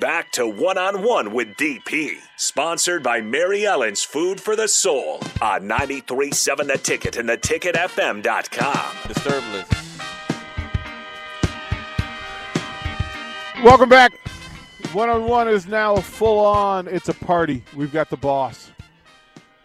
Back to one on one with DP, sponsored by Mary Ellen's Food for the Soul on 937 The Ticket and theticketfm.com. Disturb list. Welcome back. One on one is now full on. It's a party. We've got the boss.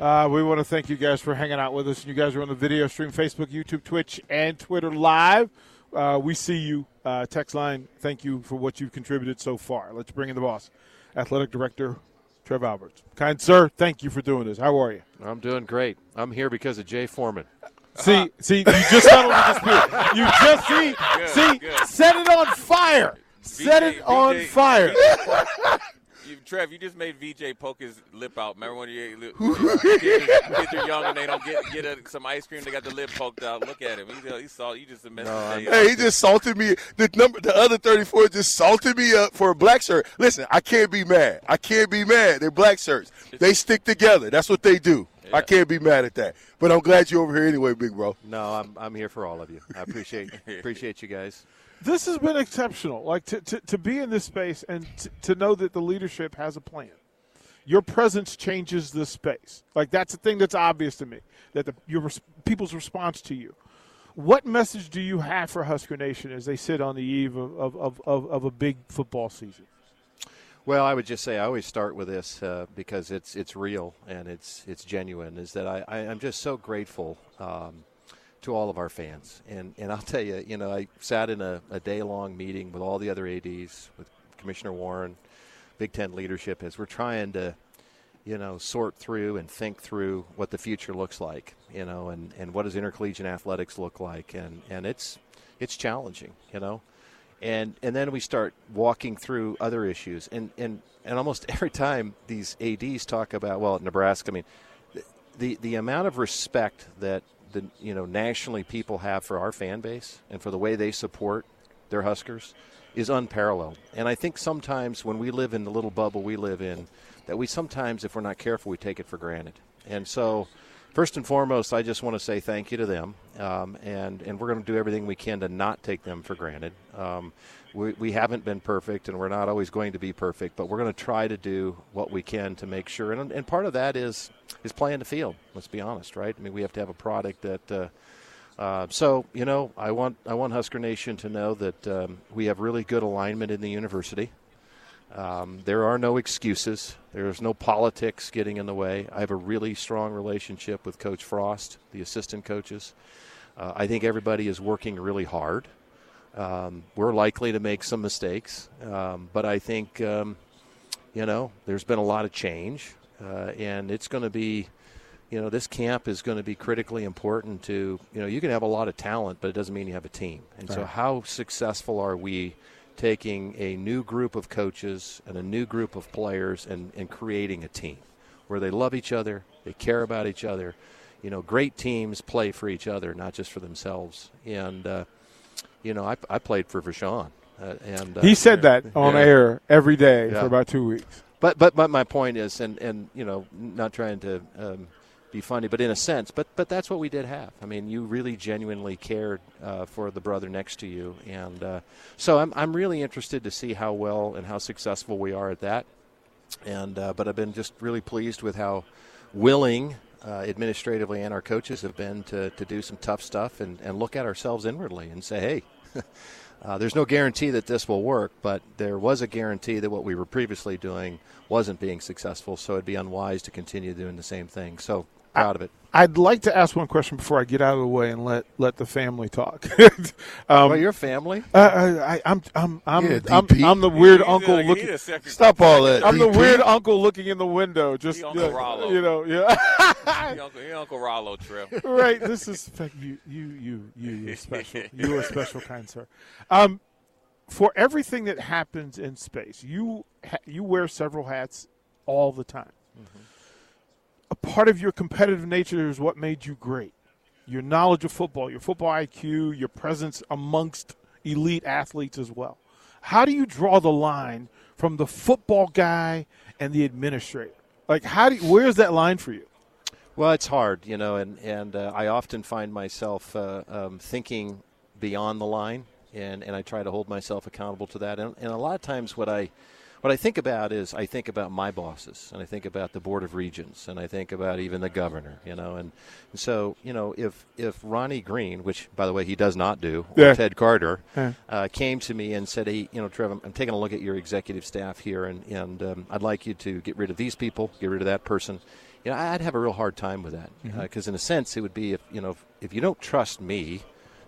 Uh, we want to thank you guys for hanging out with us. And you guys are on the video stream, Facebook, YouTube, Twitch, and Twitter live. Uh, we see you. Uh, text line, thank you for what you've contributed so far. Let's bring in the boss, Athletic Director Trev Alberts. Kind sir, thank you for doing this. How are you? I'm doing great. I'm here because of Jay Foreman. See, see, you just settled the dispute. You just see, Good, see, good. set it on fire. Set VJ it on fire. You, Trev, you just made VJ poke his lip out. Remember when you kids, kids are young and they don't get get a, some ice cream, they got the lip poked out. Look at him. He, he saw you just a mess. Hey, he just salted me. The number, the other thirty-four just salted me up for a black shirt. Listen, I can't be mad. I can't be mad. They're black shirts. They stick together. That's what they do. I can't be mad at that. But I'm glad you're over here anyway, big bro. No, I'm I'm here for all of you. I appreciate appreciate you guys. This has been exceptional. Like to, to, to be in this space and to, to know that the leadership has a plan. Your presence changes the space. Like that's the thing that's obvious to me. That the your people's response to you. What message do you have for Husker Nation as they sit on the eve of, of, of, of, of a big football season? Well, I would just say I always start with this uh, because it's it's real and it's it's genuine. Is that I, I am just so grateful um, to all of our fans, and and I'll tell you, you know, I sat in a, a day long meeting with all the other ads with Commissioner Warren, Big Ten leadership as we're trying to, you know, sort through and think through what the future looks like, you know, and and what does intercollegiate athletics look like, and and it's it's challenging, you know? And and then we start walking through other issues. And and and almost every time these ads talk about well nebraska i mean the the amount of respect that the you know nationally people have for our fan base and for the way they support their huskers is unparalleled. And i think sometimes when we live in the little bubble we live in that we sometimes if we're not careful we take it for granted. And so first and foremost, I just want to say thank you to them, um, and and we're going to do everything we can to not take them for granted. Um, we, we haven't been perfect, and we're not always going to be perfect, but we're going to try to do what we can to make sure. And, and part of that is is playing the field. Let's be honest, right? I mean, we have to have a product that. Uh, uh, so you know, I want I want Husker Nation to know that um, we have really good alignment in the university. Um, there are no excuses. There's no politics getting in the way. I have a really strong relationship with Coach Frost, the assistant coaches. Uh, I think everybody is working really hard. Um, we're likely to make some mistakes, um, but I think, um, you know, there's been a lot of change, uh, and it's going to be, you know, this camp is going to be critically important to, you know, you can have a lot of talent, but it doesn't mean you have a team. And so, how successful are we? Taking a new group of coaches and a new group of players and, and creating a team where they love each other, they care about each other. You know, great teams play for each other, not just for themselves. And, uh, you know, I, I played for Vashon. Uh, and uh, He said that on yeah. air every day Yeah. for about two weeks. but but but my point is, and and you know, not trying to um, be funny, but in a sense, but but that's what we did have. I mean, you really genuinely cared uh, for the brother next to you, and uh, so I'm I'm really interested to see how well and how successful we are at that. And uh, but I've been just really pleased with how willing. Uh, administratively and our coaches have been to, to do some tough stuff and, and look at ourselves inwardly and say, hey, Uh, there's no guarantee that this will work, but there was a guarantee that what we were previously doing wasn't being successful, so it'd be unwise to continue doing the same thing. So proud of it. I'd like to ask one question before I get out of the way and let, let the family talk. um, well, your family? Uh, I, am I'm I'm, Yeah, I'm, I'm the weird You need uncle a- you looking. need a second- Stop all that. I'm the weird uncle looking in the window. Just He Uncle yeah, Rollo. you know, yeah. He Uncle, he Uncle Rollo trip. right. This is you, you, you, you, you're special. You are special, kind sir. Um, for everything that happens in space, you you wear several hats all the time. A part of your competitive nature is what made you great. Your knowledge of football, your football IQ, your presence amongst elite athletes as well. How do you draw the line from the football guy and the administrator? Like, how do you, where's that line for you? Well, it's hard, you know, and and uh, I often find myself uh, um, thinking beyond the line, and, and I try to hold myself accountable to that. And, and a lot of times, what I what I think about is I think about my bosses, and I think about the board of regents, and I think about even the governor, you know, and, and so you know if if Ronnie Green, which by the way he does not do, or Yeah. Ted Carter, Yeah. uh, came to me and said, "Hey, you know, Trevor, I'm taking a look at your executive staff here, and and um, I'd like you to get rid of these people, get rid of that person." You know, I'd have a real hard time with that because, in a sense, it would be if you know if, if you don't trust me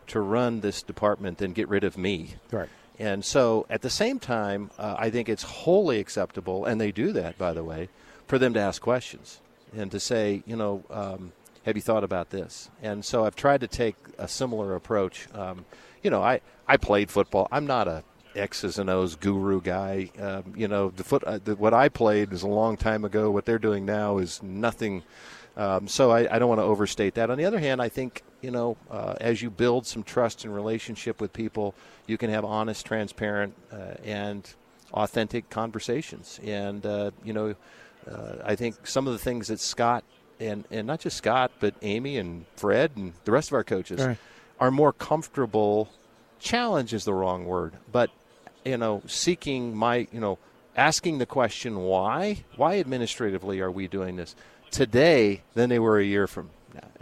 to run this department, then get rid of me. Right. And so, at the same time, uh, I think it's wholly acceptable, and they do that, by the way, for them to ask questions and to say, you know, um, have you thought about this? And so, I've tried to take a similar approach. Um, you know, I, I played football. I'm not a X's and O's guru guy. Um, you know, the foot uh, the, what I played was a long time ago. What they're doing now is nothing. Um, so I, I don't want to overstate that. On the other hand, I think you know, uh, as you build some trust and relationship with people, you can have honest, transparent, uh, and authentic conversations. And uh, you know, uh, I think some of the things that Scott and and not just Scott, but Amy and Fred and the rest of our coaches Right. are more comfortable. Challenge is the wrong word, but you know, seeking my you know, asking the question why why administratively are we doing this today than they were a year from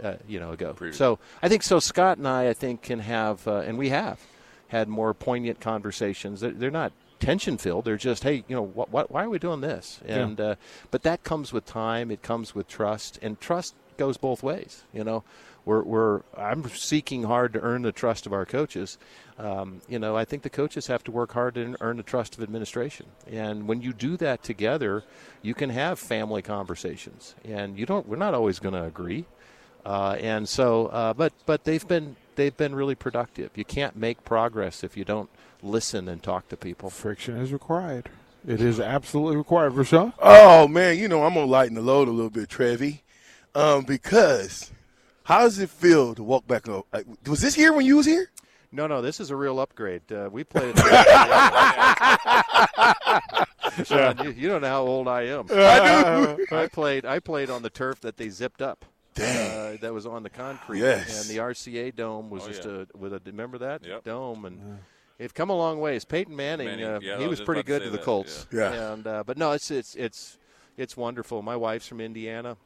uh, you know ago. So I think so. Scott and I, I think, can have, uh, and we have had more poignant conversations. They're, they're not tension filled. They're just, hey, you know, what, what, why are we doing this? And uh, but that comes with time. It comes with trust, and trust goes both ways. You know, we're, we're I'm seeking hard to earn the trust of our coaches. Um, you know, I think the coaches have to work hard to earn the trust of administration. And when you do that together, you can have family conversations. And you don't. We're not always going to agree. Uh, and so, uh, but but they've been they've been really productive. You can't make progress if you don't listen and talk to people. Friction is required. It is absolutely required. Rashawn? Oh man, you know I'm gonna lighten the load a little bit, Trevi, um, because how does it feel to walk back up? Was this here when you was here? No, no, this is a real upgrade. Uh, we played. Sean, you, you don't know how old I am. I do. I played. I played on the turf that they zipped up. Uh, that was on the concrete. Yes. And the RCA dome was Oh, just yeah. a with a. Remember that Yep. dome and. They've come a long ways. Peyton Manning, Manning, uh, yeah, he was was pretty about to good to the that, Colts. yeah. Yeah. And uh, but no, it's it's it's it's wonderful. My wife's from Indiana.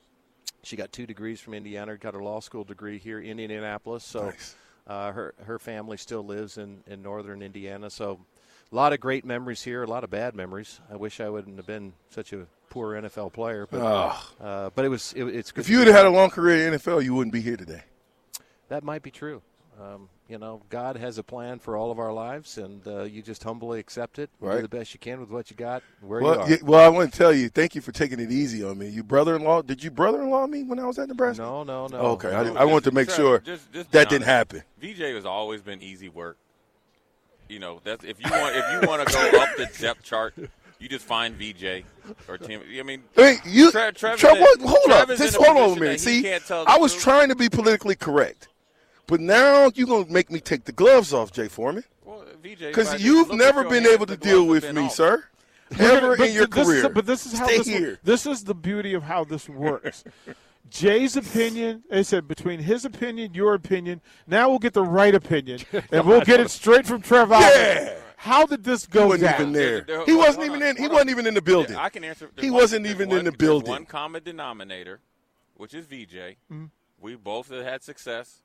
She got two degrees from Indiana. Got her law school degree here in Indianapolis. So Nice. uh, her her family still lives in, in northern Indiana. So a lot of great memories here. A lot of bad memories. I wish I wouldn't have been such a poor NFL player. But Oh. uh, but it was it, it's good If you have had a long career in NFL, you wouldn't be here today. That might be true. Um, you know, God has a plan for all of our lives, and uh, you just humbly accept it. Right. Do the best you can with what you got, where you Well, are. yeah, well, I want to tell you, thank you for taking it easy on me. You brother-in-law? Did you brother-in-law me when I was at Nebraska? No, no, no. Okay, I, No, I wanted to make just- sure just- just be that didn't happen. VJ has always been easy work. You know, that's if you want if you want to go up the depth chart, you just find VJ or Tim. I mean, Hey, you, Tre- Trevor's Trev, in- what, hold up, just hold on a minute. See, can't tell the I was truth. trying to be politically correct, but now you're gonna make me take the gloves off, Jay Foreman, well, VJ, because if you've never been able to deal with me, off. sir. ever But in your this is- career. but this is how Stay this, here. this is the beauty of how this works. Jay's opinion, they said between his opinion, your opinion. Now we'll get the right opinion, and we'll get it straight from Trev Yeah. How did this He go wasn't down? even there. There- He wasn't even hold in. He on. wasn't even in the building. Yeah, I can answer. He one- wasn't even one- in the building. One common denominator, which is VJ. Mm-hmm. We both have had success.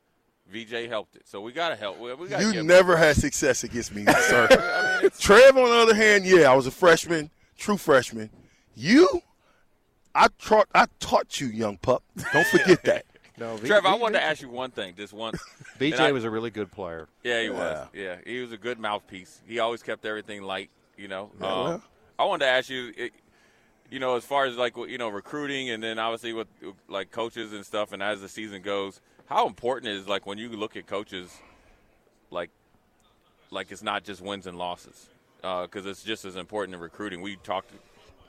VJ helped it, so we got to help. We, we You give never had success against me, sir. I mean, Trev, on the other hand, yeah, I was a freshman, true freshman. You, I taught, I taught you, young pup. Don't forget that. No, V- Trevor, I V- wanted to ask you one thing. Just one. VJ I- was a really good player. Yeah, he was. Yeah, he was a good mouthpiece. He always kept everything light. You know. Yeah, Um, well. I wanted to ask you, it, you know, as far as like you know recruiting, and then obviously with like coaches and stuff, and as the season goes, how important is like when you look at coaches, like, like it's not just wins and losses, uh, because it's just as important in recruiting. We talked to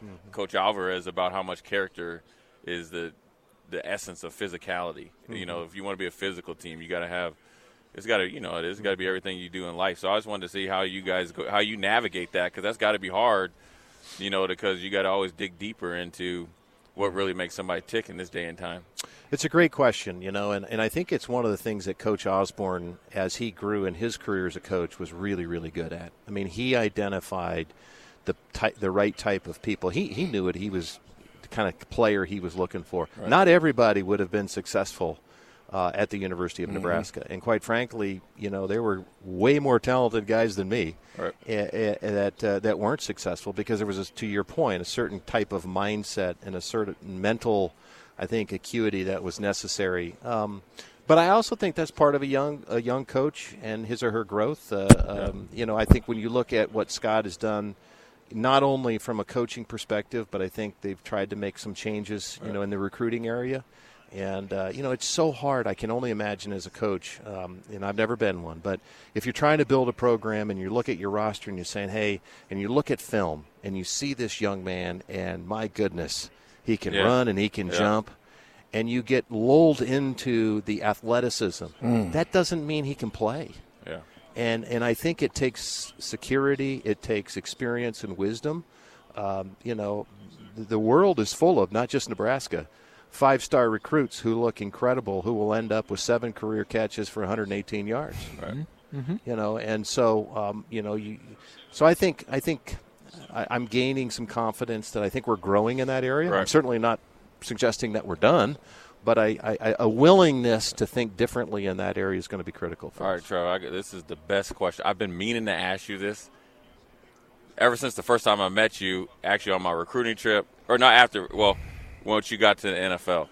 mm-hmm. Coach Alvarez about how much character is the the essence of physicality. You know, mm-hmm. if you want to be a physical team, you got to have it's got to you know it's got to be everything you do in life. So I just wanted to see how you guys go, how you navigate that because that's got to be hard. You know, because you got to always dig deeper into what really makes somebody tick in this day and time. It's a great question, you know, and, and I think it's one of the things that Coach Osborne, as he grew in his career as a coach, was really, really good at. I mean, he identified the ty- the right type of people. He he knew it. He was the kind of player he was looking for. Not everybody would have been successful uh, at the University of Nebraska, and quite frankly, you know, there were way more talented guys than me Right. a- a- that uh, that weren't successful because there was, a, to your point, a certain type of mindset and a certain mental, I think, acuity that was necessary. Um, but I also think that's part of a young a young coach and his or her growth. Uh, um, you know, I think when you look at what Scott has done, not only from a coaching perspective, but I think they've tried to make some changes, you know, in the recruiting area. And uh, you know, it's so hard. I can only imagine as a coach, um, and I've never been one. But if you're trying to build a program and you look at your roster and you're saying, "Hey," and you look at film and you see this young man, and my goodness, he can Yeah. run and he can Yeah. jump, and you get lulled into the athleticism. Hmm. That doesn't mean he can play Yeah. and and I think it takes security, it takes experience and wisdom. Um, you know, the world is full of not just Nebraska, five star recruits who look incredible, who will end up with seven career catches for 118 yards. Right. You know, and so um, you know you. So I think I think I, I'm gaining some confidence that I think we're growing in that area. I'm certainly not suggesting that we're done. But I, I, I, a willingness to think differently in that area is going to be critical for All us. right, Trevor. I, this is the best question. I've been meaning to ask you this ever since the first time I met you, actually on my recruiting trip, or not after. Well, once you got to the NFL.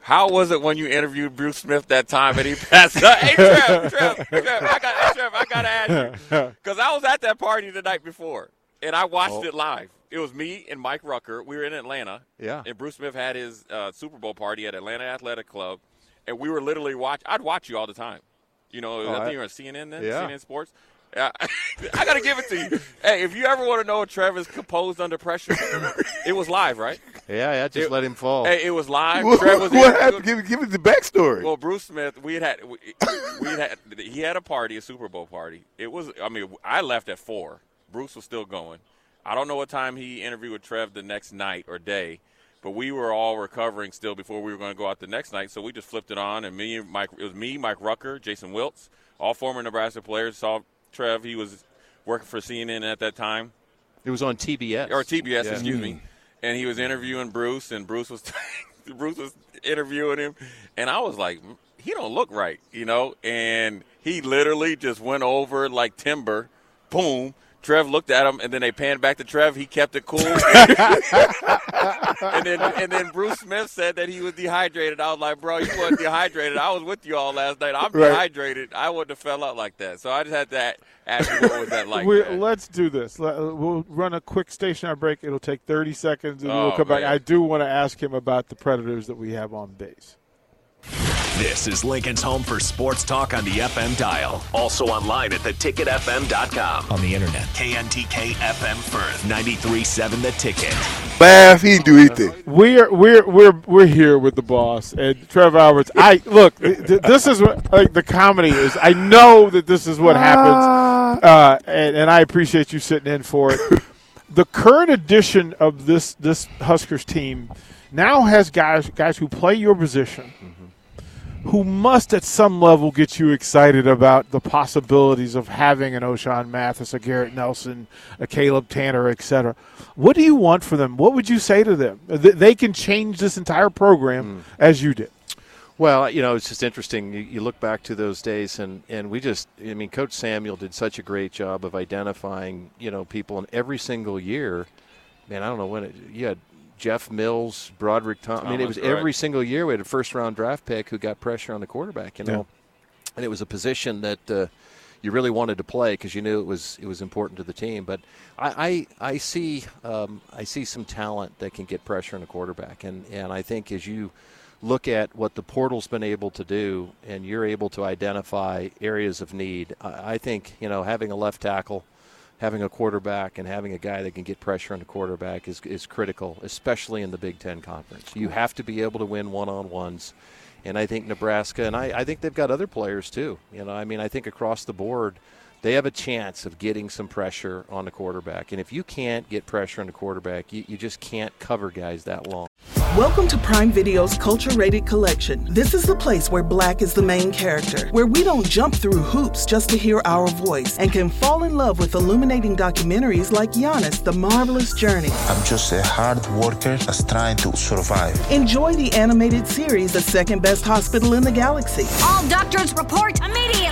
How was it when you interviewed Bruce Smith that time and he passed? hey, Trev, Trev, Trev, I got, hey, Trev, I got to ask you because I was at that party the night before and I watched Oh. it live. It was me and Mike Rucker. We were in Atlanta. Yeah. And Bruce Smith had his uh, Super Bowl party at Atlanta Athletic Club, and we were literally watch. I'd watch you all the time. You know, I I- think you were on CNN then, Yeah. CNN Sports. Yeah, I got to give it to you. Hey, if you ever want to know if Trevor's composed under pressure, it was live, right? Yeah, yeah, just It- let him fall. Hey, it was live. what Trev was what in- happened? Give, give me the backstory. well, Bruce Smith, we had had we, we had had he had a party, a Super Bowl party. It was, I mean, I left at four. Bruce was still going. I don't know what time he interviewed with Trev the next night or day, but we were all recovering still before we were going to go out the next night. So we just flipped it on, and me and Mike, it was me, Mike Rucker, Jason Wiltz, all former Nebraska players. Saw Trev. He was working for CNN at that time it was on TBS or TBS, Yeah. excuse me. Mm-hmm. And he was interviewing Bruce, and Bruce was Bruce was interviewing him, and I was like, he don't look right, you know. And he literally just went over like timber, boom. Trev looked at him, and then they panned back to Trev. He kept it cool. and then and then Bruce Smith said that he was dehydrated. I was like, bro, you wasn't dehydrated. I was with you all last night. I'm Right. dehydrated. I wouldn't have fell out like that. So I just had to ask you what was that like. we, let's do this. Let- uh, We'll run a quick stationary break. It'll take 30 seconds, and Oh, we'll come back. I do want to ask him about the Predators that we have on base. This is Lincoln's home for sports talk on the FM dial. Also online at theticketfm.com. On the internet. KNTK FM Firth, 93.7 The Ticket. Laugh. He didn't do anything. We're we're we're we're here with the boss and Trev Alberts. I look. th- th- This is what like the comedy is. I know that this is what happens, uh, and and I appreciate you sitting in for it. the current edition of this this Huskers team now has guys guys who play your position. Who must at some level get you excited about the possibilities of having an Ochaun Mathis, a Garrett Nelson, a Caleb Tannor, etc. What do you want for them? What would you say to them? They can change this entire program mm. as you did. Well, you know, it's just interesting. You, you, look back to those days, and, and we just, I mean, Coach Samuel did such a great job of identifying, you know, people in every single year. Man, I don't know when it, you had Jeff Mills, Broderick Thomas. I mean, it was every single year we had a first round draft pick who got pressure on the quarterback, you know. Yeah. And it was a position that uh, you really wanted to play because you knew it was it was important to the team. But I I, I see um, I see some talent that can get pressure on a quarterback, and and I think as you look at what the portal's been able to do, and you're able to identify areas of need. I, I think you know having a left tackle, having a quarterback, and having a guy that can get pressure on the quarterback is is critical, especially in the Big Ten Conference. You have to be able to win one on ones. And I think Nebraska, and I, I think they've got other players too. You know, I mean, I think across the board, they have a chance of getting some pressure on the quarterback. And if you can't get pressure on the quarterback, you, you just can't cover guys that long. Welcome to Prime Video's Culture Rated Collection. This is the place where black is the main character, where we don't jump through hoops just to hear our voice and can fall in love with illuminating documentaries like Giannis, The Marvelous Journey. I'm just a hard worker that's trying to survive. Enjoy the animated series, The Second Best Hospital in the Galaxy. All doctors report immediately.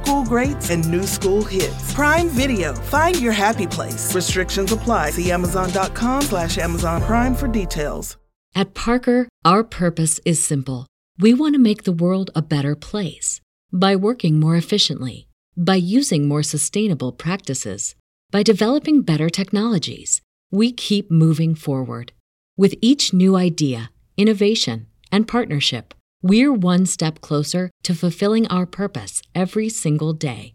school greats and new school hits. Prime Video. Find your happy place. Restrictions apply. See Amazon.com slash Amazon Prime for details. At Parker, our purpose is simple. We want to make the world a better place by working more efficiently, by using more sustainable practices, by developing better technologies. We keep moving forward. With each new idea, innovation, and partnership, we're one step closer to fulfilling our purpose every single day.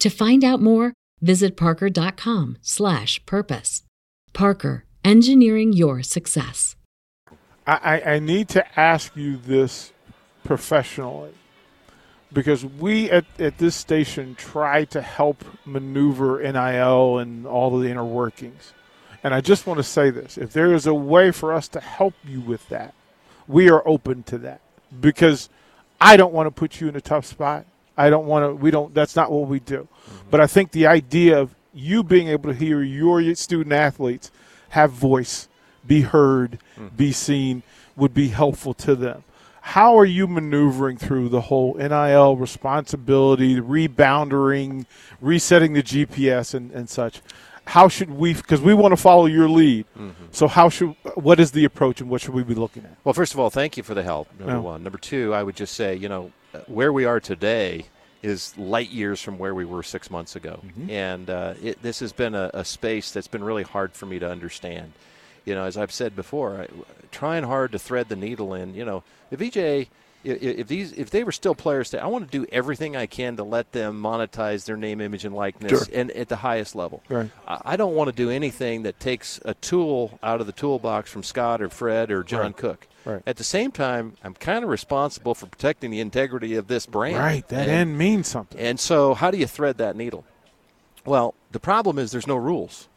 To find out more, visit parker.com/purpose. Parker, engineering your success. I, I need to ask you this professionally because we at, at this station try to help maneuver NIL and all of the inner workings. And I just want to say this if there is a way for us to help you with that, we are open to that because I don't want to put you in a tough spot. I don't want to, we don't, that's not what we do. Mm-hmm. But I think the idea of you being able to hear your student athletes have voice be heard, mm-hmm. be seen, would be helpful to them. How are you maneuvering through the whole NIL responsibility, rebounding, resetting the GPS, and, and such? How should we? Because we want to follow your lead. Mm-hmm. So how should? What is the approach, and what should we be looking at? Well, first of all, thank you for the help. Number yeah. one. Number two, I would just say, you know, where we are today is light years from where we were six months ago, mm-hmm. and uh, it, this has been a, a space that's been really hard for me to understand you know, as I've said before, I, trying hard to thread the needle in. You know, if EJ, if these, if they were still players today, I want to do everything I can to let them monetize their name, image, and likeness, sure. and at the highest level. Right. I don't want to do anything that takes a tool out of the toolbox from Scott or Fred or John right. Cook. Right. At the same time, I'm kind of responsible for protecting the integrity of this brand. Right. That and, end means something. And so, how do you thread that needle? Well, the problem is there's no rules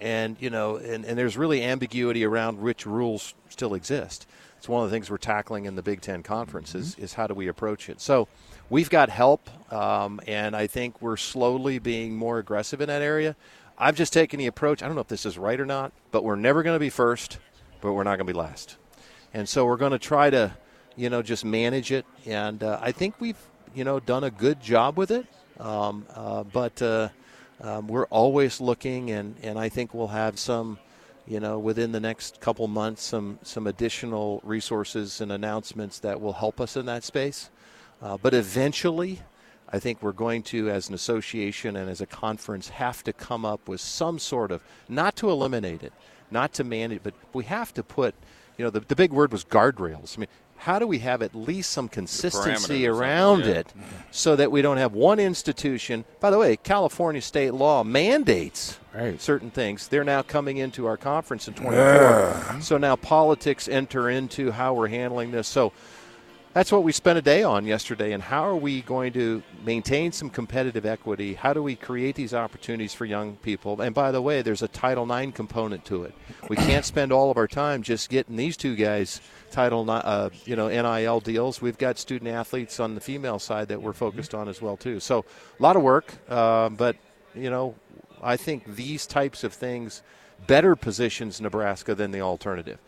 and you know, and, and there's really ambiguity around which rules still exist. It's one of the things we're tackling in the Big Ten Conference is, mm-hmm. is how do we approach it. So we've got help, um, and I think we're slowly being more aggressive in that area. I've just taken the approach. I don't know if this is right or not, but we're never going to be first, but we're not going to be last. And so we're going to try to, you know, just manage it. And uh, I think we've, you know, done a good job with it. Um, uh, but uh, um, we're always looking, and, and I think we'll have some, you know, within the next couple months, some some additional resources and announcements that will help us in that space. Uh, but eventually, I think we're going to, as an association and as a conference, have to come up with some sort of, not to eliminate it, not to mandate, but we have to put, you know, the, the big word was guardrails. I mean, how do we have at least some consistency around yeah. it so that we don't have one institution? By the way, California state law mandates Right. certain things. They're now coming into our conference in 24. So now politics enter into how we're handling this. So that's what we spent a day on yesterday. And how are we going to maintain some competitive equity? How do we create these opportunities for young people? And by the way, there's a Title IX component to it. We can't spend all of our time just getting these two guys Title uh, you know NIL deals. We've got student athletes on the female side that we're focused on as well too. So a lot of work, uh, but you know I think these types of things better positions Nebraska than the alternative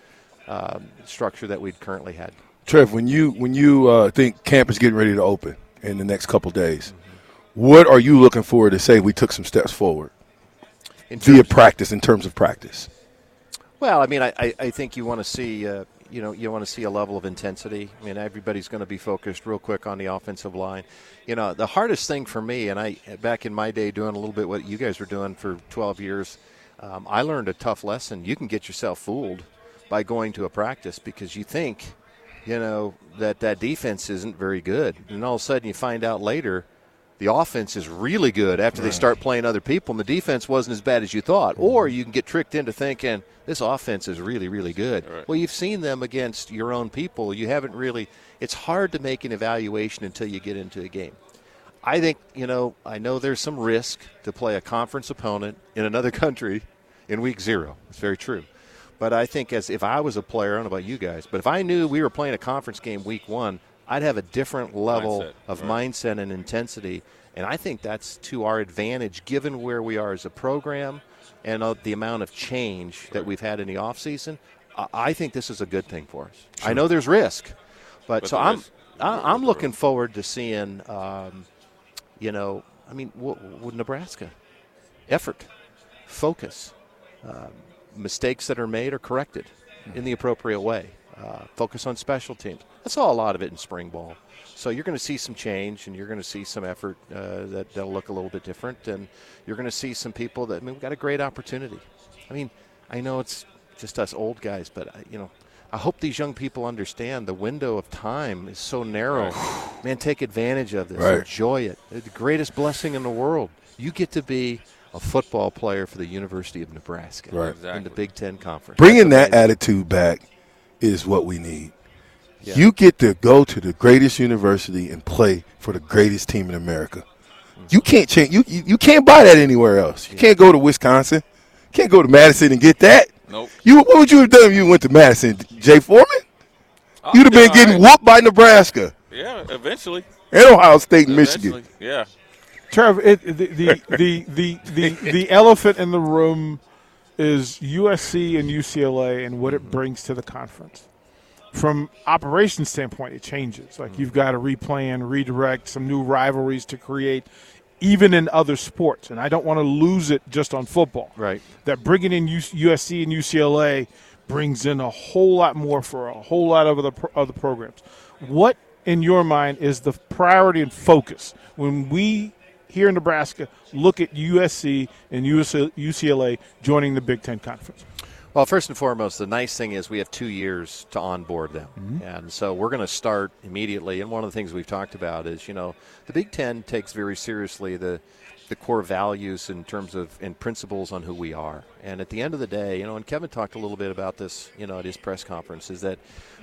um, structure that we'd currently had. Trev, when you when you uh, think camp is getting ready to open in the next couple days, what are you looking for to say we took some steps forward In via practice in terms of practice? Well, I mean, I, I, I think you want to see, uh, you know, you want to see a level of intensity. I mean, everybody's going to be focused real quick on the offensive line. You know, the hardest thing for me, and I back in my day doing a little bit what you guys were doing for 12 years, um, I learned a tough lesson. You can get yourself fooled by going to a practice because you think, you know, that that defense isn't very good, and all of a sudden you find out later the offense is really good after they start playing other people, and the defense wasn't as bad as you thought. Mm-hmm. Or you can get tricked into thinking this offense is really, really good. Well, you've seen them against your own people. You haven't really. It's hard to make an evaluation until you get into a game. I think you know. I know there's some risk to play a conference opponent in another country in week zero. It's very true. But I think as if I was a player, I don't know about you guys, but if I knew we were playing a conference game week one, I'd have a different level Mindset, of right. mindset and intensity. And I think that's to our advantage given where we are as a program and uh, the amount of change that we've had in the offseason. I I think this is a good thing for us. I know there's risk, but, But so I'm I, I'm looking forward to seeing, um, you know, I mean, what, what Nebraska effort, focus, um, mistakes that are made are corrected in the appropriate way. Uh, focus on special teams. I saw a lot of it in spring ball. So you're going to see some change, and you're going to see some effort uh, that that'll look a little bit different, and you're going to see some people that I mean, we've got a great opportunity. I mean, I know it's just us old guys, but I, you know, I hope these young people understand the window of time is so narrow. Man, take advantage of this. Right. Enjoy it. It's the greatest blessing in the world. You get to be a football player for the University of Nebraska Right. in the Big Ten Conference. Bringing that attitude back is what we need. Yeah. You get to go to the greatest university and play for the greatest team in America. You can't change. You, you you can't buy that anywhere else. You can't go to Wisconsin. Can't go to Madison and get that. Nope. You what would you have done if you went to Madison? Jay Foreman? Oh, You'd have been getting all right. whooped by Nebraska Yeah, eventually. and Ohio State and Michigan. Yeah. Trev, it, the, the, the, the, the, the elephant in the room is USC and UCLA and what it mm-hmm. brings to the conference. From operation standpoint, it changes. Like you've got to replan, redirect some new rivalries to create, even in other sports. And I don't want to lose it just on football. Right. That bringing in USC and UCLA brings in a whole lot more for a whole lot of other other programs. What in your mind is the priority and focus when we here in Nebraska look at USC and UCLA joining the Big Ten Conference? Well, first and foremost, the nice thing is we have two years to onboard them. Mm-hmm. And so we're going to start immediately. And one of the things we've talked about is, you know, the Big Ten takes very seriously the, the core values in terms of and principles on who we are. And at the end of the day, you know, and Kevin talked a little bit about this, you know, at his press conference, is that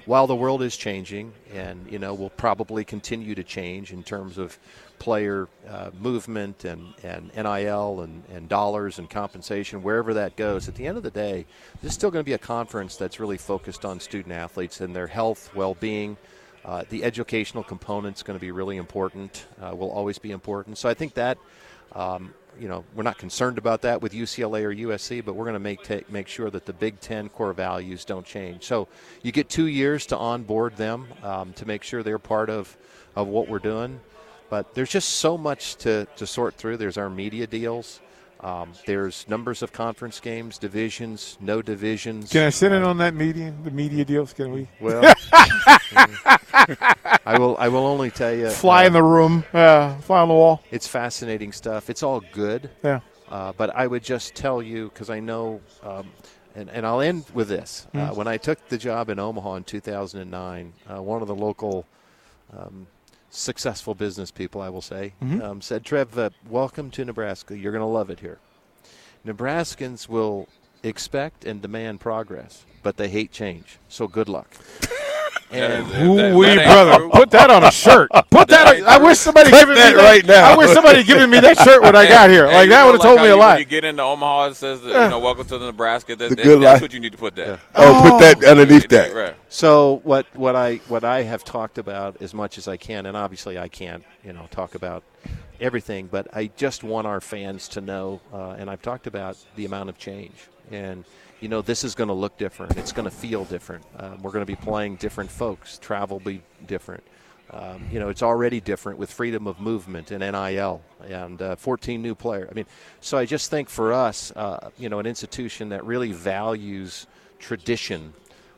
while the world is changing and, you know, will probably continue to change in terms of player uh, movement and, and NIL and, and dollars and compensation, wherever that goes, at the end of the day, this is still going to be a conference that's really focused on student athletes and their health, well being. Uh, the educational component is going to be really important, uh, will always be important. So I think that, um, you know, we're not concerned about that with UCLA or USC, but we're going to make take, make sure that the Big Ten core values don't change. So you get two years to onboard them um, to make sure they're part of, of what we're doing. But there's just so much to, to sort through. There's our media deals. Um, there's numbers of conference games, divisions, no divisions. Can I sit in on that media, the media deals? Can we? Well, I will. I will only tell you. Fly in the room, yeah, fly on the wall. It's fascinating stuff. It's all good. Yeah. Uh, but I would just tell you because I know, um, and, and I'll end with this. Uh, Mm. when I took the job in Omaha in 2009, uh, one of the local um, successful business people, I will say, Mhm. um, said, Trev, uh, welcome to Nebraska. You're going to love it here. Nebraskans will expect and demand progress, but they hate change. So good luck. And Ooh, wee, brother, put that on a shirt. Put that. On, I wish somebody giving that me that right now. I wish somebody giving me that shirt when I got here. Like that would have like told me a lot. When you get into Omaha, it says, that, you know, welcome to the Nebraska. That, The that- good that's life. what you need to put there. Oh, put that underneath that. Right. So what what I what I have talked about as much as I can, and obviously I can't you know talk about everything, but I just want our fans to know, uh, and I've talked about the amount of change, and you know this is going to look different, it's going to feel different. Um, we're going to be playing different folks, travel be different. Um, you know, it's already different with freedom of movement and NIL and uh, 14 new players. I mean, so I just think for us, uh, you know, an institution that really values tradition,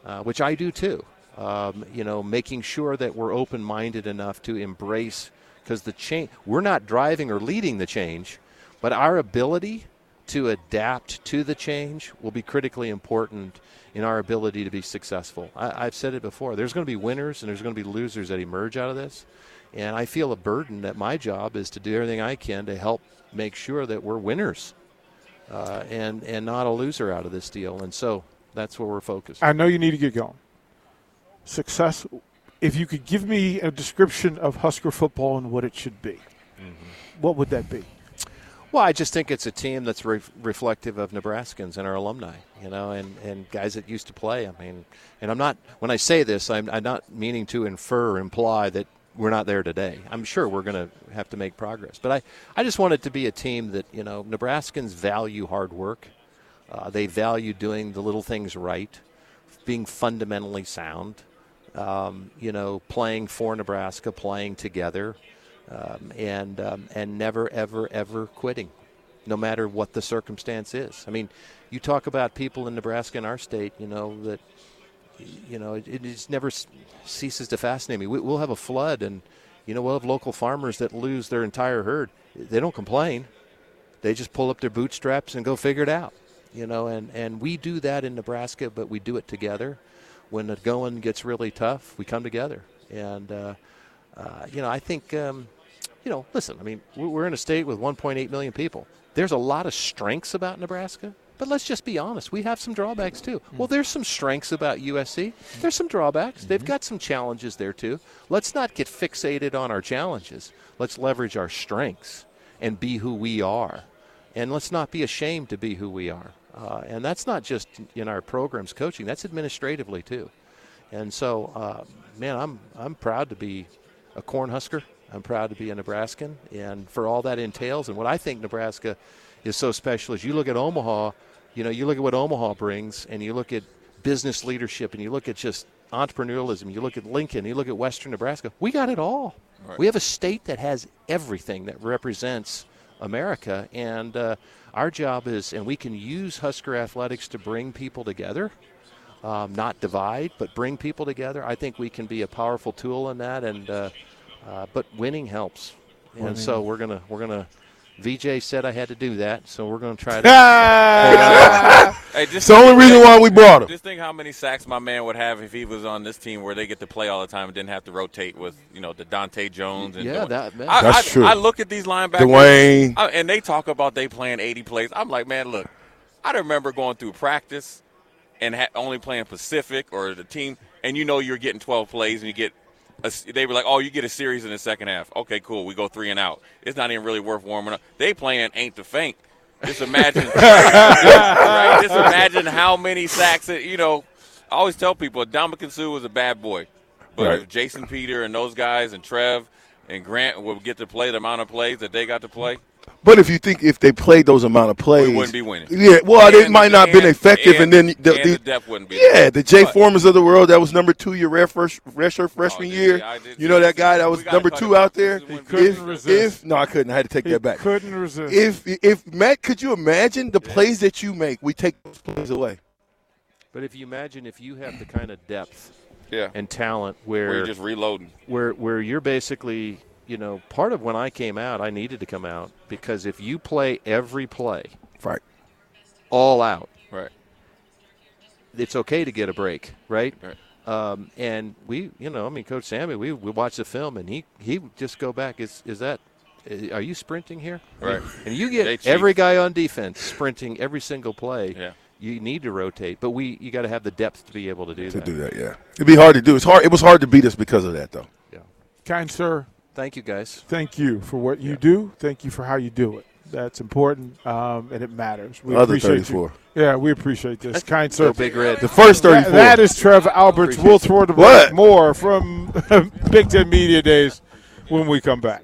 uh, which I do too. Um, you know, making sure that we're open-minded enough to embrace because the change we're not driving or leading the change, but our ability to adapt to the change will be critically important in our ability to be successful. I, I've said it before. There's going to be winners and there's going to be losers that emerge out of this, and I feel a burden that my job is to do everything I can to help make sure that we're winners uh, and and not a loser out of this deal. And so that's where we're focused. I know you need to get going. Success. If you could give me a description of Husker football and what it should be, what would that be? Well, I just think it's a team that's re- reflective of Nebraskans and our alumni, you know, and, and guys that used to play. I mean, and I'm not, when I say this, I'm, I'm not meaning to infer or imply that we're not there today. I'm sure we're going to have to make progress. But I, I just want it to be a team that, you know, Nebraskans value hard work. Uh, they value doing the little things right, being fundamentally sound, um, you know, playing for Nebraska, playing together um, and um, and never ever ever quitting, no matter what the circumstance is. I mean, you talk about people in Nebraska in our state, you know that, you know, it, it just never ceases to fascinate me. We, we'll have a flood, and you know we'll have local farmers that lose their entire herd. They don't complain; they just pull up their bootstraps and go figure it out. You know, and and we do that in Nebraska, but we do it together. When the going gets really tough, we come together, and uh, uh, you know, I think. Um, you know, listen, I mean, we- we're in a state with 1.8 million people. There's a lot of strengths about Nebraska, but let's just be honest. We have some drawbacks too. Well, there's some strengths about USC. There's some drawbacks. They've got some challenges there too. Let's not get fixated on our challenges. Let's leverage our strengths and be who we are. And let's not be ashamed to be who we are. Uh, and that's not just in our programs coaching, that's administratively too. And so, uh, man, I'm I'm proud to be a Cornhusker. I'm proud to be a Nebraskan, and for all that entails, and what I think Nebraska is so special is you look at Omaha. You know, you look at what Omaha brings, and you look at business leadership, and you look at just entrepreneurialism. You look at Lincoln. You look at Western Nebraska. We got it all. Right. We have a state that has everything that represents America, and uh, our job is, and we can use Husker athletics to bring people together um, not divide, but bring people together. I think we can be a powerful tool in that, and uh, uh, but winning helps. And so we're gonna we're gonna. VJ said I had to do that, so we're gonna try to. Hey, just It's the only reason why we brought him. Just think how many sacks my man would have if he was on this team where they get to play all the time and didn't have to rotate with you know the Donta Jones and Yeah, that- man. I, That's I, true. I look at these linebackers, Dwayne. I- and they talk about they playing 80 plays. I'm like, man, look, I remember going through practice and ha- only playing Pacific or the team, and you know you're getting 12 plays and you get. A, they were like, "Oh, you get a series in the second half. Okay, cool. We go three and out. It's not even really worth warming up. They playing ain't the faint. Just imagine, right? Just imagine how many sacks. That, you know, I always tell people, Dominican Sue was a bad boy, but Right. Jason Peter and those guys and Trev and Grant would get to play the amount of plays that they got to play, But if you think if they played those amount of plays, we wouldn't be winning. Yeah, well, it might not have been effective, and, then the, and the, the depth wouldn't be Yeah, the Jay But- Formans of the world that was number two your red first redshirt oh, freshman did- year. yeah, you know that that. guy that was number two out there. This is when- couldn't If, resist. if no, I couldn't. I had to take He that back. couldn't resist. If if Matt, could you imagine the plays that you make? We take those plays away. But if you imagine if you have the kind of depth Yeah. and talent where, Where you're just reloading. where where you're basically you know part of when I came out I needed to come out because if you play every play right all out Right. it's okay to get a break right Right. um, and we you know I mean Coach Sammy we we watch the film and he he just go back is is that uh, are you sprinting here Right. and you get every guy on defense sprinting every single play Yeah. you need to rotate but we you got to have the depth to be able to do to that do that. Yeah, it'd be hard to do. It's hard. It was hard to beat us because of that, though. Yeah. Kind sir, thank you guys thank you for what you do. Thank you for how you do it. That's important, um, and it matters. We Other appreciate 34. you. Yeah, we appreciate this. Kind sir. Big Red. The first That- 34. that is Trev Alberts. We'll throw the more from Big Ten Media Days when we come back.